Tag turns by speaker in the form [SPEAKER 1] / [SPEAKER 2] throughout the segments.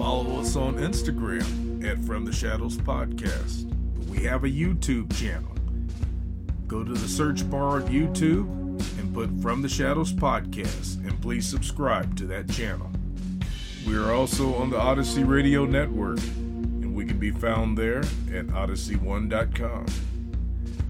[SPEAKER 1] Follow us on Instagram at From the Shadows Podcast. We have a YouTube channel. Go to the search bar of YouTube and put From the Shadows Podcast, and please subscribe to that channel. We are also on the Odyssey Radio Network, and we can be found there at odyssey1.com.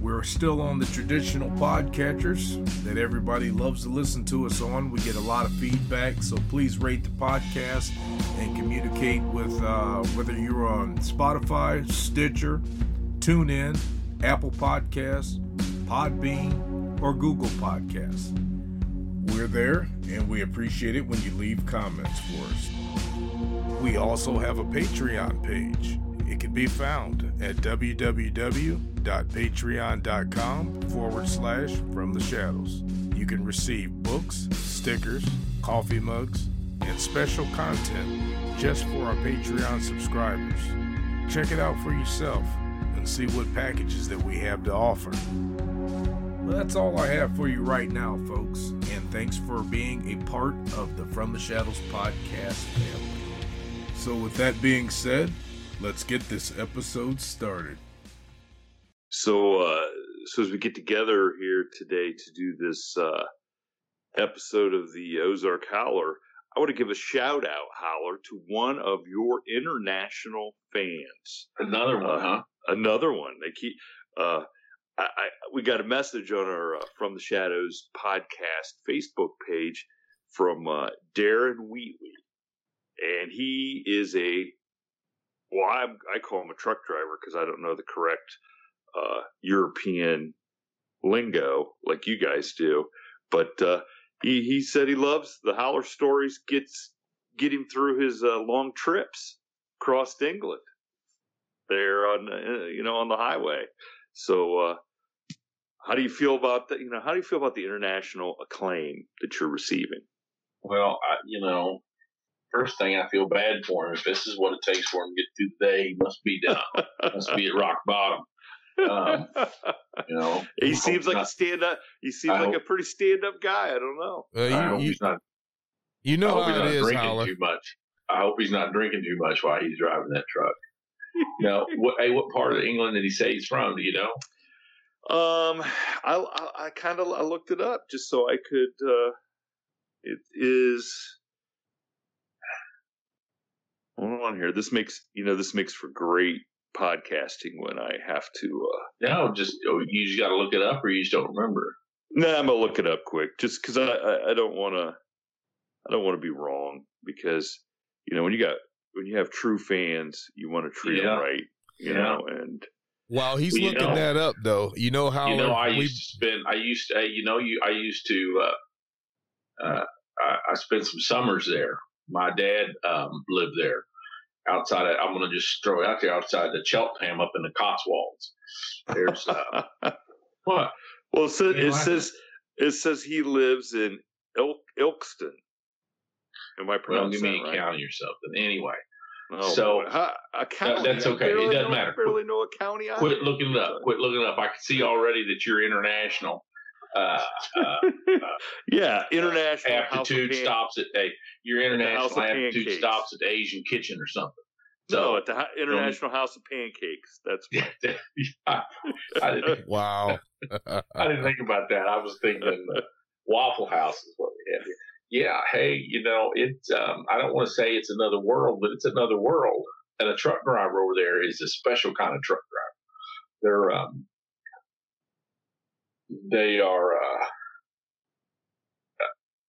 [SPEAKER 1] We're still on the traditional podcatchers that everybody loves to listen to us on. We get a lot of feedback, so please rate the podcast and communicate with uh, whether you're on Spotify, Stitcher, TuneIn, Apple Podcasts, Podbean, or Google Podcasts. We're there, and we appreciate it when you leave comments for us. We also have a Patreon page. It can be found at www.patreon.com forward slash from the shadows. You can receive books, stickers, coffee mugs, and special content just for our Patreon subscribers. Check it out for yourself and see what packages that we have to offer. Well, that's all I have for you right now, folks, and thanks for being a part of the From the Shadows podcast family. So, with that being said, let's get this episode started.
[SPEAKER 2] So, uh, so as we get together here today to do this uh, episode of the Ozark Howler, I want to give a shout out, Howler, to one of your international fans.
[SPEAKER 3] Another one,
[SPEAKER 2] Uh,
[SPEAKER 3] huh?
[SPEAKER 2] Another one. They keep. Uh, I, I we got a message on our uh, From the Shadows podcast Facebook page from uh, Darren Wheatley, and he is a well, I, I call him a truck driver because I don't know the correct uh, European lingo like you guys do. But uh, he he said he loves the Howler stories. Gets get him through his uh, long trips across England. There on uh, you know on the highway. So uh, how do you feel about that? You know how do you feel about the international acclaim that you're receiving?
[SPEAKER 3] Well, I, you know, first thing I feel bad for him. If this is what it takes for him to get through the day, he must be down. must be at rock bottom. Um, you know,
[SPEAKER 2] he
[SPEAKER 3] I
[SPEAKER 2] seems
[SPEAKER 3] hope
[SPEAKER 2] like a stand up. He seems
[SPEAKER 3] I
[SPEAKER 2] like a pretty stand up guy. I don't know.
[SPEAKER 3] I
[SPEAKER 4] Uh,
[SPEAKER 3] hope
[SPEAKER 4] you, you,
[SPEAKER 3] he's not.
[SPEAKER 4] you
[SPEAKER 3] I
[SPEAKER 4] know
[SPEAKER 3] hope he's not
[SPEAKER 4] it is,
[SPEAKER 3] drinking
[SPEAKER 4] Howler.
[SPEAKER 3] too much. I hope he's not drinking too much while he's driving that truck. now, what, hey, what part of England did he say he's from? Do you know?
[SPEAKER 2] Um, I I, I kind of I looked it up just so I could. uh It is. Hold on here. This makes you know this makes for great podcasting when I have to. uh
[SPEAKER 3] No, just oh, you just got to look it up, or you just don't remember.
[SPEAKER 2] No, I'm gonna look it up quick, just because I, I I don't want to I don't want to be wrong because you know when you got when you have true fans, you want to treat
[SPEAKER 3] Yeah.
[SPEAKER 2] them right. You
[SPEAKER 3] Yeah.
[SPEAKER 2] know, and
[SPEAKER 4] While he's
[SPEAKER 3] Well,
[SPEAKER 4] looking
[SPEAKER 3] know-
[SPEAKER 4] that up, though, you know how
[SPEAKER 3] you know, I
[SPEAKER 4] we
[SPEAKER 3] used to spend. I used to, you know, you. I used to. Uh, uh, I, I spent some summers there. My dad um, lived there, outside. Of, I'm going to just throw it out there outside the Cheltenham up in the Cotswolds. There's uh, what?
[SPEAKER 2] well, it says,
[SPEAKER 3] You know,
[SPEAKER 2] it
[SPEAKER 3] I-
[SPEAKER 2] says it says he lives in Ilk, Ilkeston. Am I
[SPEAKER 3] Well,
[SPEAKER 2] pronouncing
[SPEAKER 3] give me
[SPEAKER 2] that
[SPEAKER 3] a
[SPEAKER 2] right?
[SPEAKER 3] county or something. Anyway,
[SPEAKER 2] Oh,
[SPEAKER 3] So-
[SPEAKER 2] Huh, a county.
[SPEAKER 3] that's okay. It doesn't
[SPEAKER 2] know-
[SPEAKER 3] matter.
[SPEAKER 2] Barely know a county. I
[SPEAKER 3] quit looking it up. Quit looking it up. I can see already that you're international. Uh, uh,
[SPEAKER 2] Yeah, international
[SPEAKER 3] aptitude stops at a your international
[SPEAKER 2] of
[SPEAKER 3] aptitude stops at the Asian Kitchen or something.
[SPEAKER 2] No, at the International House of Pancakes. That's
[SPEAKER 3] I, I didn't,
[SPEAKER 4] wow.
[SPEAKER 3] I didn't think about that. I was thinking uh, Waffle House is what we have here. Yeah, hey, you know, it's um, I don't want to say it's another world, but it's another world. And a truck driver over there is a special kind of truck driver. They're um, they are uh,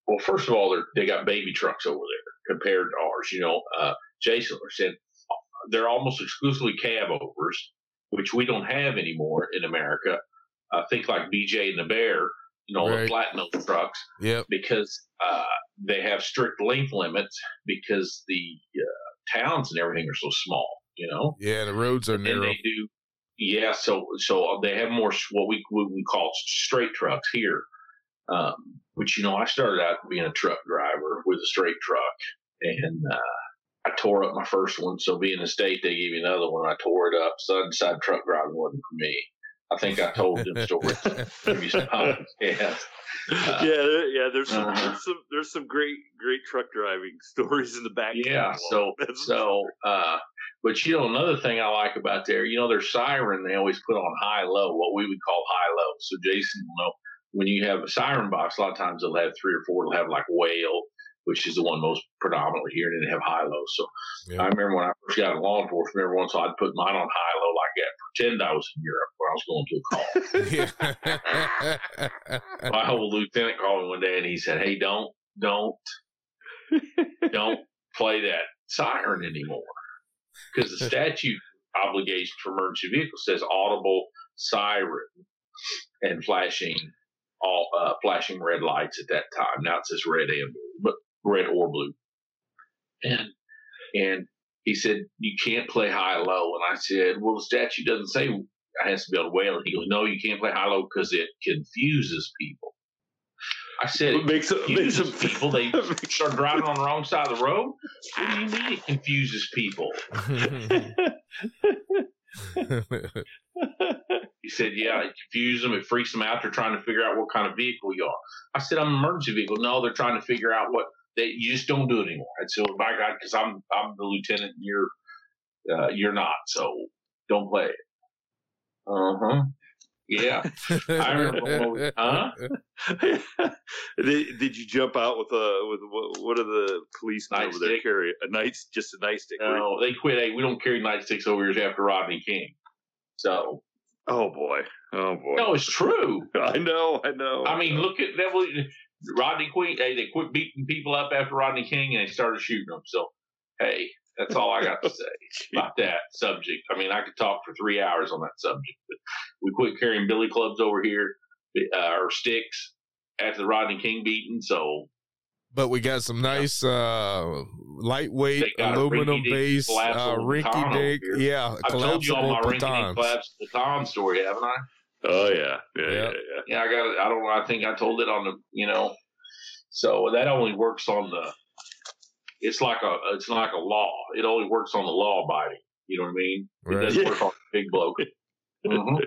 [SPEAKER 3] well, first of all, they're they got baby trucks over there compared to ours. You know, uh, Jason said they're almost exclusively cab overs, which we don't have anymore in America. I think like BJ and the Bear, you know,
[SPEAKER 4] Right.
[SPEAKER 3] the flat nose trucks
[SPEAKER 4] Yep.
[SPEAKER 3] because uh, they have strict length limits because the uh, towns and everything are so small. You know,
[SPEAKER 4] Yeah, the roads are
[SPEAKER 3] and
[SPEAKER 4] narrow.
[SPEAKER 3] they do. Yeah, so so they have more what we what we call straight trucks here. Um, which you know, I started out being a truck driver with a straight truck, and uh, I tore up my first one. So being a state, they gave me another one. I tore it up. Decided truck driving wasn't for me. I think I told them stories previous times. Yeah. Uh,
[SPEAKER 2] yeah, there- yeah. There's some,
[SPEAKER 3] uh-huh.
[SPEAKER 2] there's some there's some great great truck driving stories in the back.
[SPEAKER 3] Yeah.
[SPEAKER 2] catalog.
[SPEAKER 3] So so uh but you know another thing I like about there, you know, their siren they always put on high low, what we would call high low. So Jason will know when you have a siren box, a lot of times they'll have three or four. They'll have like wail, which is the one most predominantly here, and then they have high low. So
[SPEAKER 4] Yeah.
[SPEAKER 3] I remember when I first got in law enforcement, every once in a while I'd put mine on high low like that, pretend I was in Europe when I was going to a call. My old lieutenant called me one day and he said, "Hey, don't, don't, don't play that siren anymore because the statute obligation for emergency vehicles says audible siren and flashing all uh, flashing red lights at that time. Now it says red and blue, but red or blue. And and he said you can't play high low, and I said, well, the statute doesn't say I has to be able to wail. And he goes, no, you can't play high low because it confuses people. I said,
[SPEAKER 2] It makes it makes
[SPEAKER 3] confuses
[SPEAKER 2] them
[SPEAKER 3] people. They start driving on the wrong side of the road. What do you mean it confuses people? He said, yeah, it confuses them. It freaks them out. They're trying to figure out what kind of vehicle you are. I said, I'm an emergency vehicle. No, they're trying to figure out what they, you just don't do it anymore. I said, my God, because I'm, I'm the lieutenant and you're, uh, you're not. So don't play it. Uh huh. Yeah. I remember, huh?
[SPEAKER 2] did, did you jump out with a with what, what are the policemen over there
[SPEAKER 3] Nightstick.
[SPEAKER 2] carry a night just a nightstick? right?
[SPEAKER 3] No, they quit. Hey, we don't carry nightsticks over here after Rodney King. So,
[SPEAKER 2] Oh boy, oh boy.
[SPEAKER 3] no, it's true.
[SPEAKER 2] I know, I know.
[SPEAKER 3] I mean, look at that. Rodney Queen. Hey, they quit beating people up after Rodney King, and they started shooting them. So, hey, that's all I got to say about that subject. I mean, I could talk for three hours on that subject, but we quit carrying billy clubs over here uh, or sticks after the Rodney King beating. So,
[SPEAKER 4] but we got some nice uh lightweight
[SPEAKER 3] They got a
[SPEAKER 4] aluminum
[SPEAKER 3] rinky-dink
[SPEAKER 4] uh rinky dink. yeah
[SPEAKER 3] I've told you all my rinky collapsible baton story, haven't I?
[SPEAKER 2] Oh yeah, yeah, yeah,
[SPEAKER 4] Yeah.
[SPEAKER 2] yeah.
[SPEAKER 3] Yeah, I got it. I don't. I think I told it on the, you know, so that only works on the, it's like a, it's like a law. It only works on the law abiding. You know what I mean? It doesn't work on the big bloke. Mhm.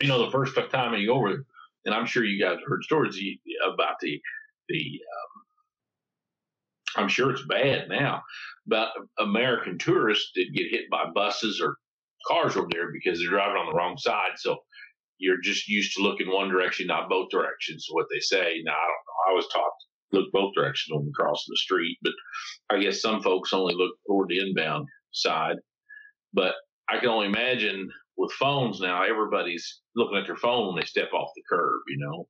[SPEAKER 3] You know, the first time you go over, and I'm sure you guys heard stories about the, the, um, I'm sure it's bad now, but American tourists that get hit by buses or cars over there because they're driving on the wrong side. So you're just used to looking one direction, not both directions. What they say. Now I don't know. I was taught to look both directions when crossing the street, but I guess some folks only look toward the inbound side. But I can only imagine with phones now, everybody's looking at their phone when they step off the curb. You know,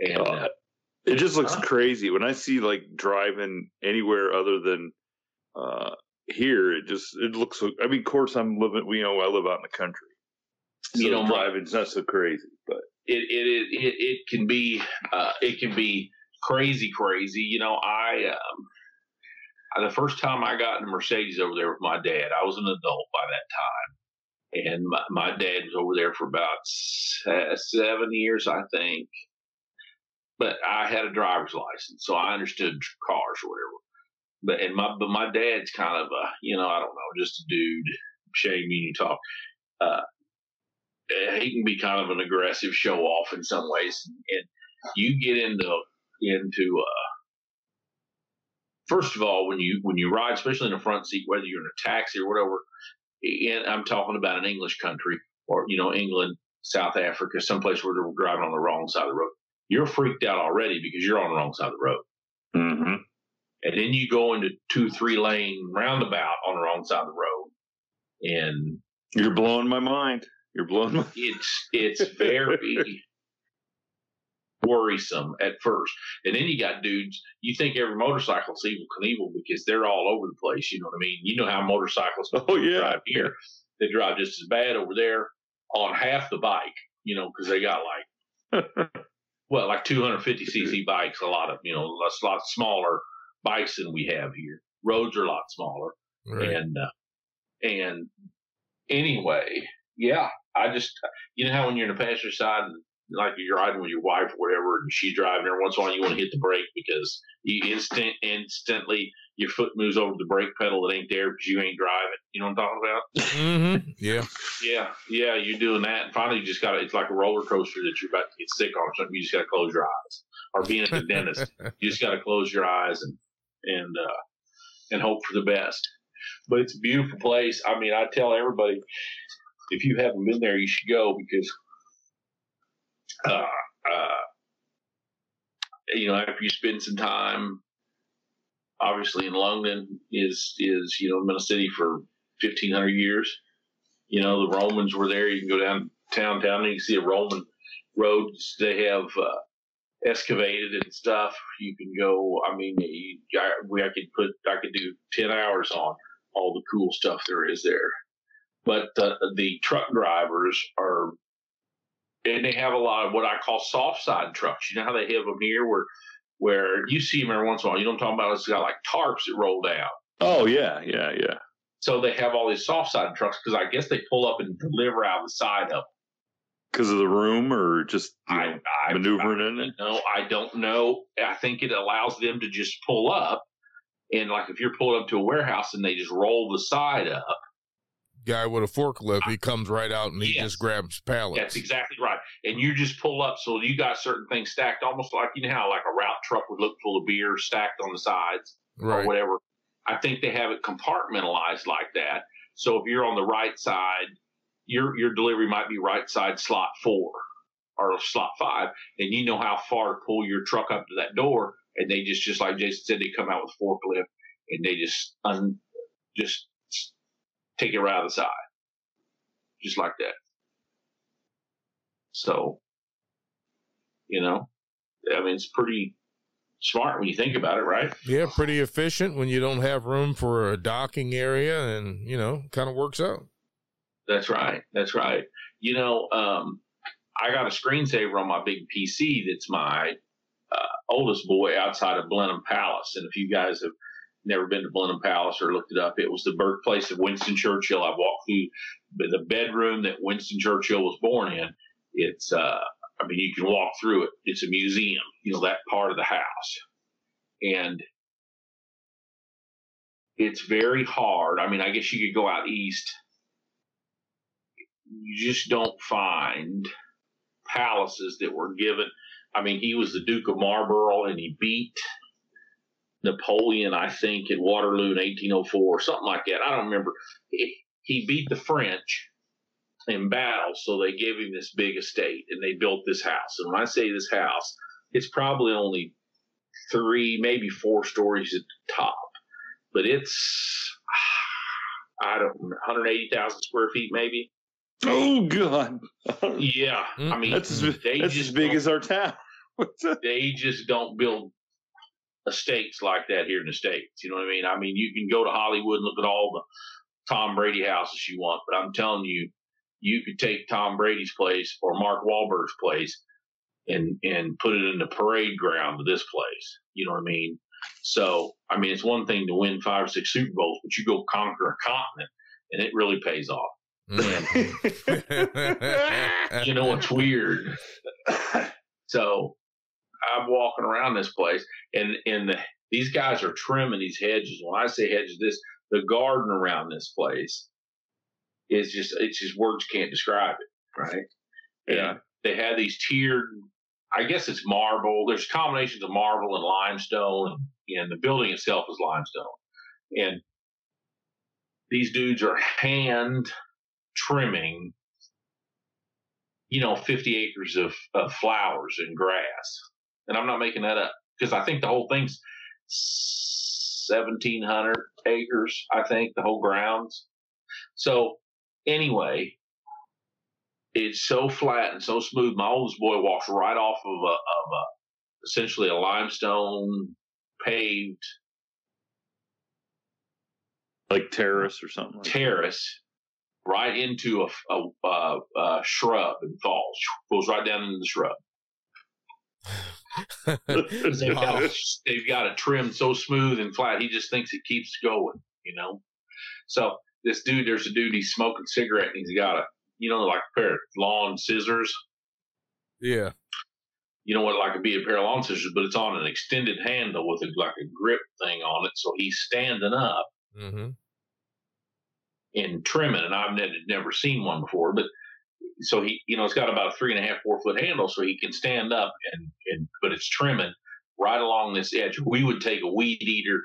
[SPEAKER 3] and uh,
[SPEAKER 2] It just looks
[SPEAKER 3] Huh?
[SPEAKER 2] crazy when I see like driving anywhere other than Uh, here, it just it looks. I mean, of course, I'm living. You know, I live out in the country. So
[SPEAKER 3] You know,
[SPEAKER 2] driving's not so crazy, but
[SPEAKER 3] it it it it, it can be uh, it can be crazy crazy. You know, I um, the first time I got in a Mercedes over there with my dad, I was an adult by that time, and my, my dad was over there for about se- seven years, I think. But I had a driver's license, so I understood cars or whatever. But and my but my dad's kind of a you know I don't know just a dude. Shame me talk. Uh, uh, he can be kind of an aggressive show off in some ways, and you get into into uh, first of all when you when you ride, especially in the front seat, whether you're in a taxi or whatever. And I'm talking about an English country or you know England, South Africa, someplace where they're driving on the wrong side of the road. You're freaked out already because you're on the wrong side of the road,
[SPEAKER 2] mm-hmm.
[SPEAKER 3] And then you go into two three lane roundabout on the wrong side of the road, and
[SPEAKER 2] you're blowing my mind. You're blowing my.
[SPEAKER 3] it's it's very worrisome at first. And then you got dudes, you think every motorcycle's Evel Knievel because they're all over the place. You know what I mean? You know how motorcycles
[SPEAKER 2] Oh yeah,
[SPEAKER 3] drive here. They drive just as bad over there on half the bike, you know, because they got like, well, like 250 cc bikes, a lot of, you know, a lot smaller bikes than we have here. Roads are a lot smaller.
[SPEAKER 4] Right.
[SPEAKER 3] And, uh, and anyway, yeah, I just, you know how when you're in the passenger side and like you're riding with your wife or whatever, and she's driving, every once in a while you want to hit the brake because you instant, instantly your foot moves over the brake pedal that ain't there because you ain't driving. You know what I'm talking about?
[SPEAKER 4] hmm Yeah.
[SPEAKER 3] Yeah, yeah, you're doing that. And finally, you just got to, it's like a roller coaster that you're about to get sick on or something. You just got to close your eyes. Or being at the dentist, you just got to close your eyes and, and, uh, and hope for the best. But it's a beautiful place. I mean, I tell everybody, if you haven't been there, you should go because, uh, uh, you know, after you spend some time, obviously in London is, is, you know, been a City for 1500 years. You know, the Romans were there. You can go down town, and you can see a Roman roads they have, uh, excavated and stuff. You can go, I mean, you, I, we, I could put, I could do 10 hours on all the cool stuff there is there. But uh, the truck drivers are, and they have a lot of what I call soft side trucks. You know how they have them here where, where you see them every once in a while. You know what I'm talking about? It's got like tarps that roll down.
[SPEAKER 2] Oh yeah, yeah, yeah.
[SPEAKER 3] So they have all these soft side trucks because I guess they pull up and deliver out the side of
[SPEAKER 2] Because of the room, or just you know,
[SPEAKER 3] I, I,
[SPEAKER 2] maneuvering in it.
[SPEAKER 3] No, I don't know. I think it allows them to just pull up. And like if you're pulling up to a warehouse and they just roll the side up,
[SPEAKER 4] Guy with a forklift, he comes right out and he
[SPEAKER 3] Yes.
[SPEAKER 4] just grabs pallets.
[SPEAKER 3] that's exactly right. And you just pull up. So you got certain things stacked almost like, you know how like a route truck would look full of beer stacked on the sides or whatever. I think they have it compartmentalized like that. So if you're on the right side, your your delivery might be right side slot four or slot five, and you know how far to pull your truck up to that door. And they just just like Jason said, they come out with forklift and they just un, just take it right out of the side, just like that. So, you know, I mean, it's pretty smart when you think about it, right?
[SPEAKER 4] Yeah, pretty efficient when you don't have room for a docking area and, you know, kind of works out.
[SPEAKER 3] That's right. That's right. You know, um, I got a screensaver on my big PC that's my uh, oldest boy outside of Blenheim Palace. And if you guys have never been to Blenheim Palace or looked it up, it was the birthplace of Winston Churchill. I walked through the bedroom that Winston Churchill was born in. It's, uh, I mean, you can walk through it. It's a museum, you know, that part of the house. And it's very hard. I mean, I guess you could go out east you just don't find palaces that were given. I mean, he was the Duke of Marlborough and he beat Napoleon, I think, at Waterloo in 1804 or something like that. I don't remember. He, he beat the French in battle, so they gave him this big estate and they built this house. And when I say this house, it's probably only three, maybe four stories at the top, but it's, I don't know, 180,000 square feet, maybe.
[SPEAKER 2] Oh god,
[SPEAKER 3] Yeah, I mm. mean,
[SPEAKER 2] that's as,
[SPEAKER 3] they
[SPEAKER 2] that's
[SPEAKER 3] just
[SPEAKER 2] as big as our town.
[SPEAKER 3] They just don't build estates like that here in the states. You know what I mean? I mean, you can go to Hollywood and look at all the Tom Brady houses you want, but I'm telling you, you could take Tom Brady's place or Mark Wahlberg's place and and put it in the parade ground of this place. You know what I mean? So, I mean, it's one thing to win five or six Super Bowls, but you go conquer a continent, and it really pays off. Mm. you know, it's weird. so, I'm walking around this place, and and the, these guys are trimming these hedges. When I say hedges, this the garden around this place is just it's just words can't describe it, right? Yeah. And they have these tiered I guess it's marble. There's combinations of marble and limestone, and the building itself is limestone. And these dudes are hand trimming, you know, 50 acres of, of flowers and grass. And I'm not making that up because I think the whole thing's 1,700 acres, I think, the whole grounds. So, anyway, it's so flat and so smooth. My oldest boy walks right off of a, of a essentially a limestone paved
[SPEAKER 2] like terrace or something like
[SPEAKER 3] terrace. Right into a, a, a, a, shrub and falls goes right down into the shrub they've, got it, they've got it trimmed so smooth and flat he just thinks it keeps going you know so this dude there's a dude he's smoking cigarette and he's got a you know, like a pair of lawn scissors.
[SPEAKER 4] Yeah.
[SPEAKER 3] You know what, like a be a pair of lawn scissors, but it's on an extended handle with a, like a grip thing on it. So he's standing up
[SPEAKER 4] mm-hmm.
[SPEAKER 3] And trimming, and I've never, never seen one before, but so he, you know, it's got about a three and a half, four foot handle, so he can stand up and, and, but it's trimming right along this edge. We would take a weed eater,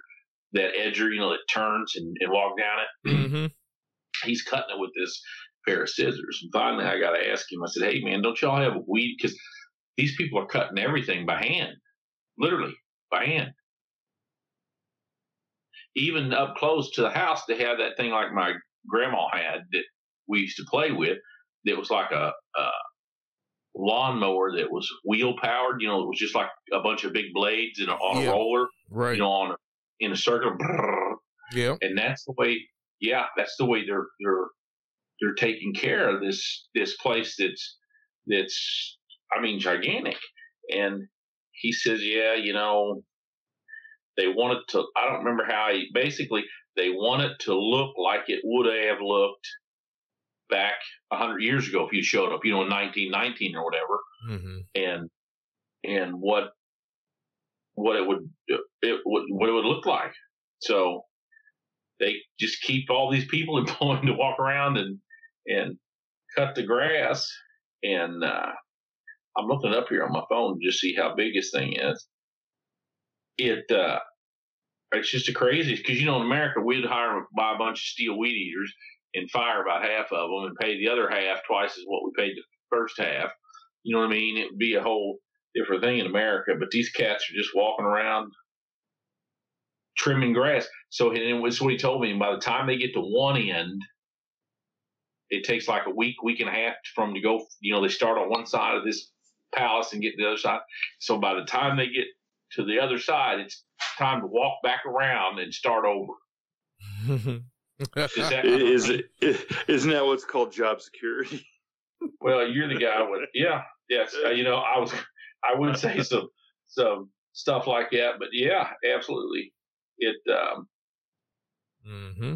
[SPEAKER 3] that edger, you know, that turns and, and walk down it.
[SPEAKER 4] Mm-hmm.
[SPEAKER 3] He's cutting it with this pair of scissors. And finally, I got to ask him. I said, "Hey, man, don't y'all have a weed? Because these people are cutting everything by hand, literally by hand. Even up close to the house, they have that thing like my grandma had that we used to play with. That was like a, a lawnmower that was wheel powered. You know, it was just like a bunch of big blades in a, on yeah. a roller.
[SPEAKER 4] Right.
[SPEAKER 3] You know, on a, in a circle.
[SPEAKER 4] Yeah.
[SPEAKER 3] And that's the way. Yeah, that's the way they're they're they're taking care of this this place that's that's I mean gigantic. And he says, yeah, you know, they wanted to. I don't remember how basically they want it to look like it would have looked back a hundred years ago if you showed up, you know, in 1919 or whatever.
[SPEAKER 4] Mm-hmm.
[SPEAKER 3] And and what what it would it would what it would look like. So they just keep all these people employed to walk around and and cut the grass. And uh, I'm looking up here on my phone to just see how big this thing is. It uh, it's just a crazy because you know in America we'd hire buy a bunch of steel weed eaters and fire about half of them and pay the other half twice as what we paid the first half. You know what I mean? It would be a whole different thing in America. But these cats are just walking around trimming grass. So and was what he told me. By the time they get to one end, it takes like a week, week and a half from to go. You know, they start on one side of this palace and get to the other side. So by the time they get to the other side, it's time to walk back around and start over.
[SPEAKER 2] is, that, is it? Isn't that what's called job security?
[SPEAKER 3] well, you're the guy with yeah, yes. Uh, you know, I was I would say some some stuff like that, but yeah, absolutely. It um,
[SPEAKER 4] mm-hmm.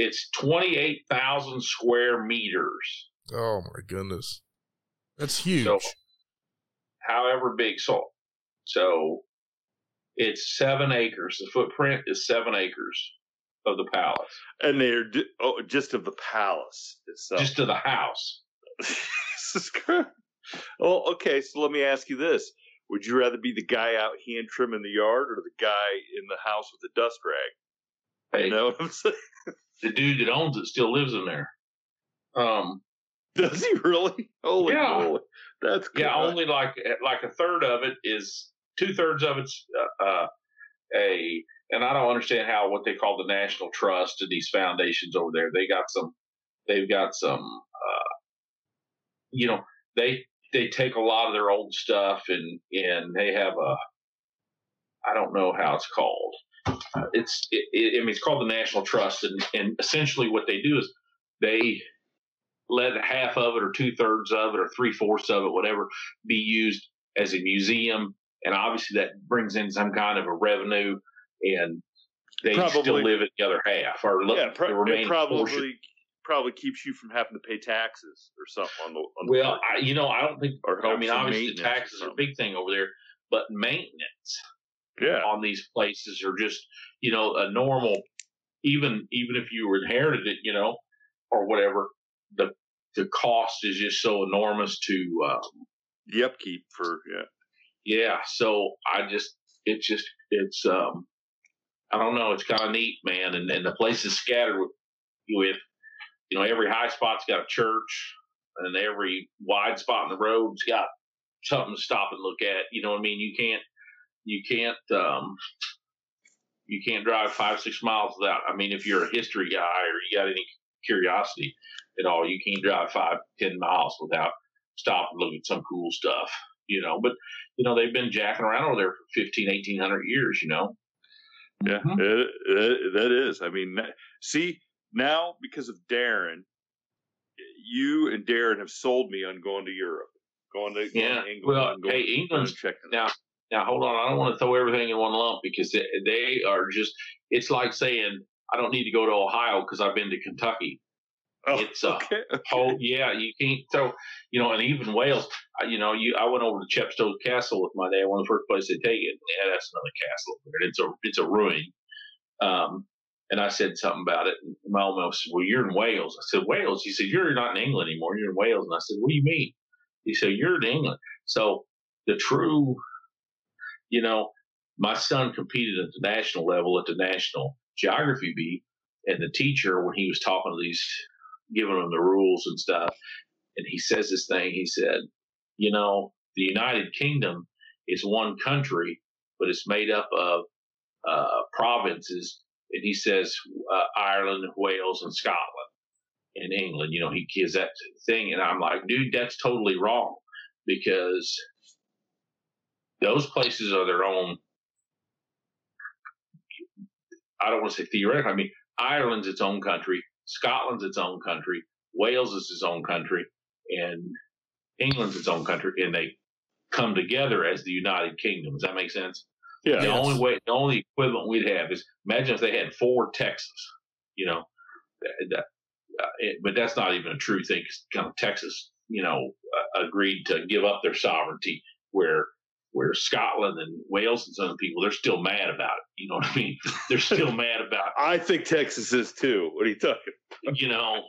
[SPEAKER 3] It's 28,000 square meters.
[SPEAKER 4] Oh my goodness. That's huge.
[SPEAKER 3] So, however big so so it's 7 acres. The footprint is 7 acres of the palace.
[SPEAKER 2] And they're oh, just of the palace itself.
[SPEAKER 3] Just of the house.
[SPEAKER 2] this is good. Well, okay, so let me ask you this. Would you rather be the guy out hand trimming the yard or the guy in the house with the dust rag?
[SPEAKER 3] Hey,
[SPEAKER 2] you know what I'm saying?
[SPEAKER 3] the dude that owns it still lives in there. Um,
[SPEAKER 2] does he really? Holy
[SPEAKER 3] yeah,
[SPEAKER 2] holy. that's
[SPEAKER 3] yeah. Only like like a third of it is two thirds of it's uh, uh, a, and I don't understand how what they call the National Trust and these foundations over there. They got some, they've got some, uh, you know, they they take a lot of their old stuff and and they have a I don't know how it's called. Uh, it's it, it, I mean it's called the National Trust, and and essentially what they do is they let half of it or two thirds of it or three fourths of it, whatever, be used as a museum. And obviously that brings in some kind of a revenue and they
[SPEAKER 2] Probably.
[SPEAKER 3] still live at the other half or look,
[SPEAKER 2] yeah, pro-
[SPEAKER 3] the remaining
[SPEAKER 2] probably
[SPEAKER 3] portion.
[SPEAKER 2] probably keeps you from having to pay taxes or something on the. On
[SPEAKER 3] Well,
[SPEAKER 2] park.
[SPEAKER 3] I, you know, I don't think,
[SPEAKER 2] Or
[SPEAKER 3] I mean, obviously taxes are a big thing over there, but maintenance
[SPEAKER 2] yeah,
[SPEAKER 3] on these places are just, you know, a normal, even, even if you inherited it, you know, or whatever, the, the cost is just so enormous to, um,
[SPEAKER 2] the upkeep for yeah.
[SPEAKER 3] Yeah so i just it's just it's um i don't know it's kind of neat man and, and the place is scattered with with you know every high spot's got a church and every wide spot in the road's got something to stop and look at you know what i mean? You can't you can't um you can't drive five six miles without i mean if you're a history guy or you got any curiosity at all you can't drive five ten miles without stopping and looking at some cool stuff you know but you know they've been jacking around over there for 15 1800 years you know
[SPEAKER 2] Yeah,
[SPEAKER 3] Mhm.
[SPEAKER 2] it, it, that is. I mean, see now because of Darren, you and Darren have sold me on going to Europe, going to, going
[SPEAKER 3] Yeah,
[SPEAKER 2] to England.
[SPEAKER 3] well,
[SPEAKER 2] going,
[SPEAKER 3] hey,
[SPEAKER 2] going
[SPEAKER 3] England's-
[SPEAKER 2] checking.
[SPEAKER 3] now now hold on i don't want to throw everything in one lump because they, they are just it's like saying i don't need to go to ohio because i've been to kentucky
[SPEAKER 2] oh,
[SPEAKER 3] it's, uh,
[SPEAKER 2] okay.
[SPEAKER 3] oh yeah you can't so you know and even wales you know you i went over to chepstow castle with my dad one of the first places they take it yeah that's another castle it's a it's a ruin um and I said something about it. And my old man said, Well, you're in Wales. I said, Wales? He said, You're not in England anymore. You're in Wales. And I said, What do you mean? He said, You're in England. So the true, you know, my son competed at the national level at the national geography bee. And the teacher, when he was talking to these, giving them the rules and stuff, and he says this thing, he said, You know, the United Kingdom is one country, but it's made up of uh, provinces and he says uh, Ireland, Wales, and Scotland, and England. You know, he gives that thing, and I'm like, dude, that's totally wrong because those places are their own. I don't want to say theoretical. I mean, Ireland's its own country, Scotland's its own country, Wales is its own country, and England's its own country, and they come together as the United Kingdom. Does that make sense?
[SPEAKER 2] Yeah.
[SPEAKER 3] The
[SPEAKER 4] Yes.
[SPEAKER 3] only way, the only equivalent we'd have is imagine if they had four Texas, you know, that- uh, it- but that's not even a true thing. 'cause kind of Texas, you know, uh, agreed to give up their sovereignty, where where Scotland and Wales and some people they're still mad about it. You know what I mean? They're still mad about,
[SPEAKER 2] I think Texas is too. What are you talking?
[SPEAKER 3] you know,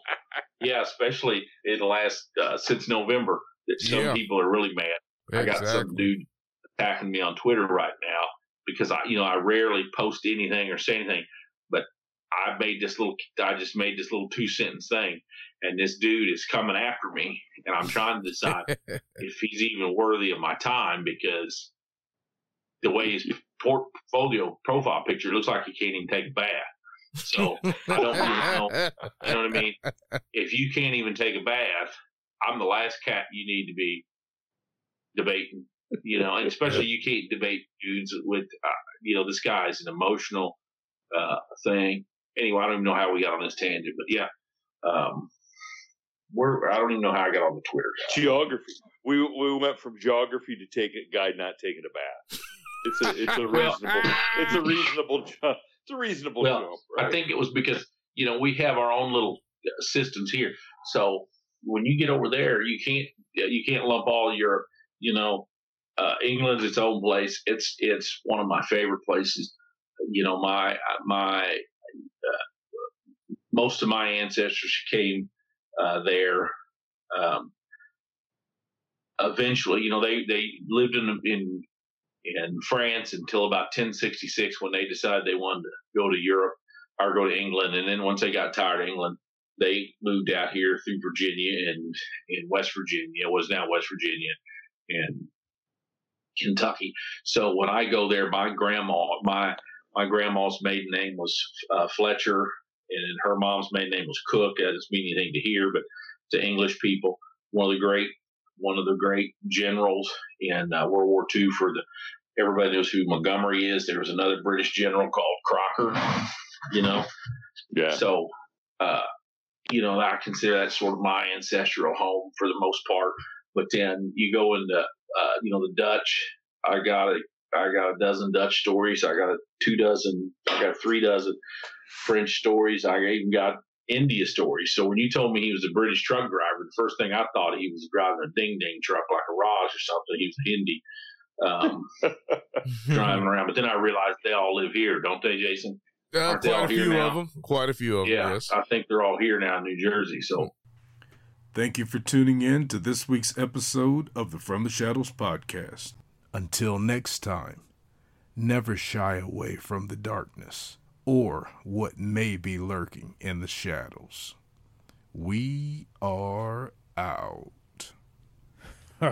[SPEAKER 3] yeah, especially in the last uh, since November that some
[SPEAKER 4] Yeah.
[SPEAKER 3] people are really mad. I got some dude attacking me on Twitter right now because I, you know, I rarely post anything or say anything, but I made this little, I just made this little two sentence thing, and this dude is coming after me, and I'm trying to decide if he's even worthy of my time because the way his portfolio profile picture looks like he can't even take a bath. So I don't really know. You know what I mean? If you can't even take a bath, I'm the last cat you need to be debating. You know, and especially you can't debate dudes with, uh, you know, this guy's an emotional uh, thing. Anyway, I don't even know how we got on this tangent, but yeah, um, we're I don't even know how I got on the Twitter.
[SPEAKER 2] Geography. We we went from geography to take a guy not taking a bath. It's a it's a reasonable it's a reasonable jump. It's a reasonable
[SPEAKER 3] Well,
[SPEAKER 2] jump. Right?
[SPEAKER 3] I think it was because you know we have our own little uh, systems here. So when you get over there, you can't you can't lump all your you know uh, England's its own place. It's it's one of my favorite places. You know my my uh, most of my ancestors came uh, there. Um, eventually, you know they they lived in in in France until about 1066 when they decided they wanted to go to Europe or go to England. And then once they got tired of England, they moved out here through Virginia and in West Virginia, was now West Virginia and Kentucky. So when I go there, my grandma, my my grandma's maiden name was uh, Fletcher, and her mom's maiden name was Cook. That doesn't mean anything to hear, but to English people, one of the great one of the great generals in uh, World War II for the everybody knows who Montgomery is. There was another British general called Crocker. You know,
[SPEAKER 2] Yeah.
[SPEAKER 3] so, uh, you know, I consider that sort of my ancestral home for the most part. But then you go into, uh, you know, the Dutch. I got a, I got a dozen Dutch stories. I got a two dozen. I got three dozen French stories. I even got India stories. So when you told me he was a British truck driver, the first thing I thought he was driving a ding ding truck like a Raj or something. He was a Hindi. Um, driving around, but then I realized they all live here, don't they, Jason?
[SPEAKER 4] Uh,
[SPEAKER 3] Aren't they
[SPEAKER 4] quite
[SPEAKER 3] all
[SPEAKER 4] a few
[SPEAKER 3] now?
[SPEAKER 4] of them. Quite a few of them. Yes.
[SPEAKER 3] I think they're all here now in New Jersey. So
[SPEAKER 1] Thank you for tuning in to this week's episode of the From the Shadows podcast. Until next time, never shy away from the darkness or what may be lurking in the shadows. We are out.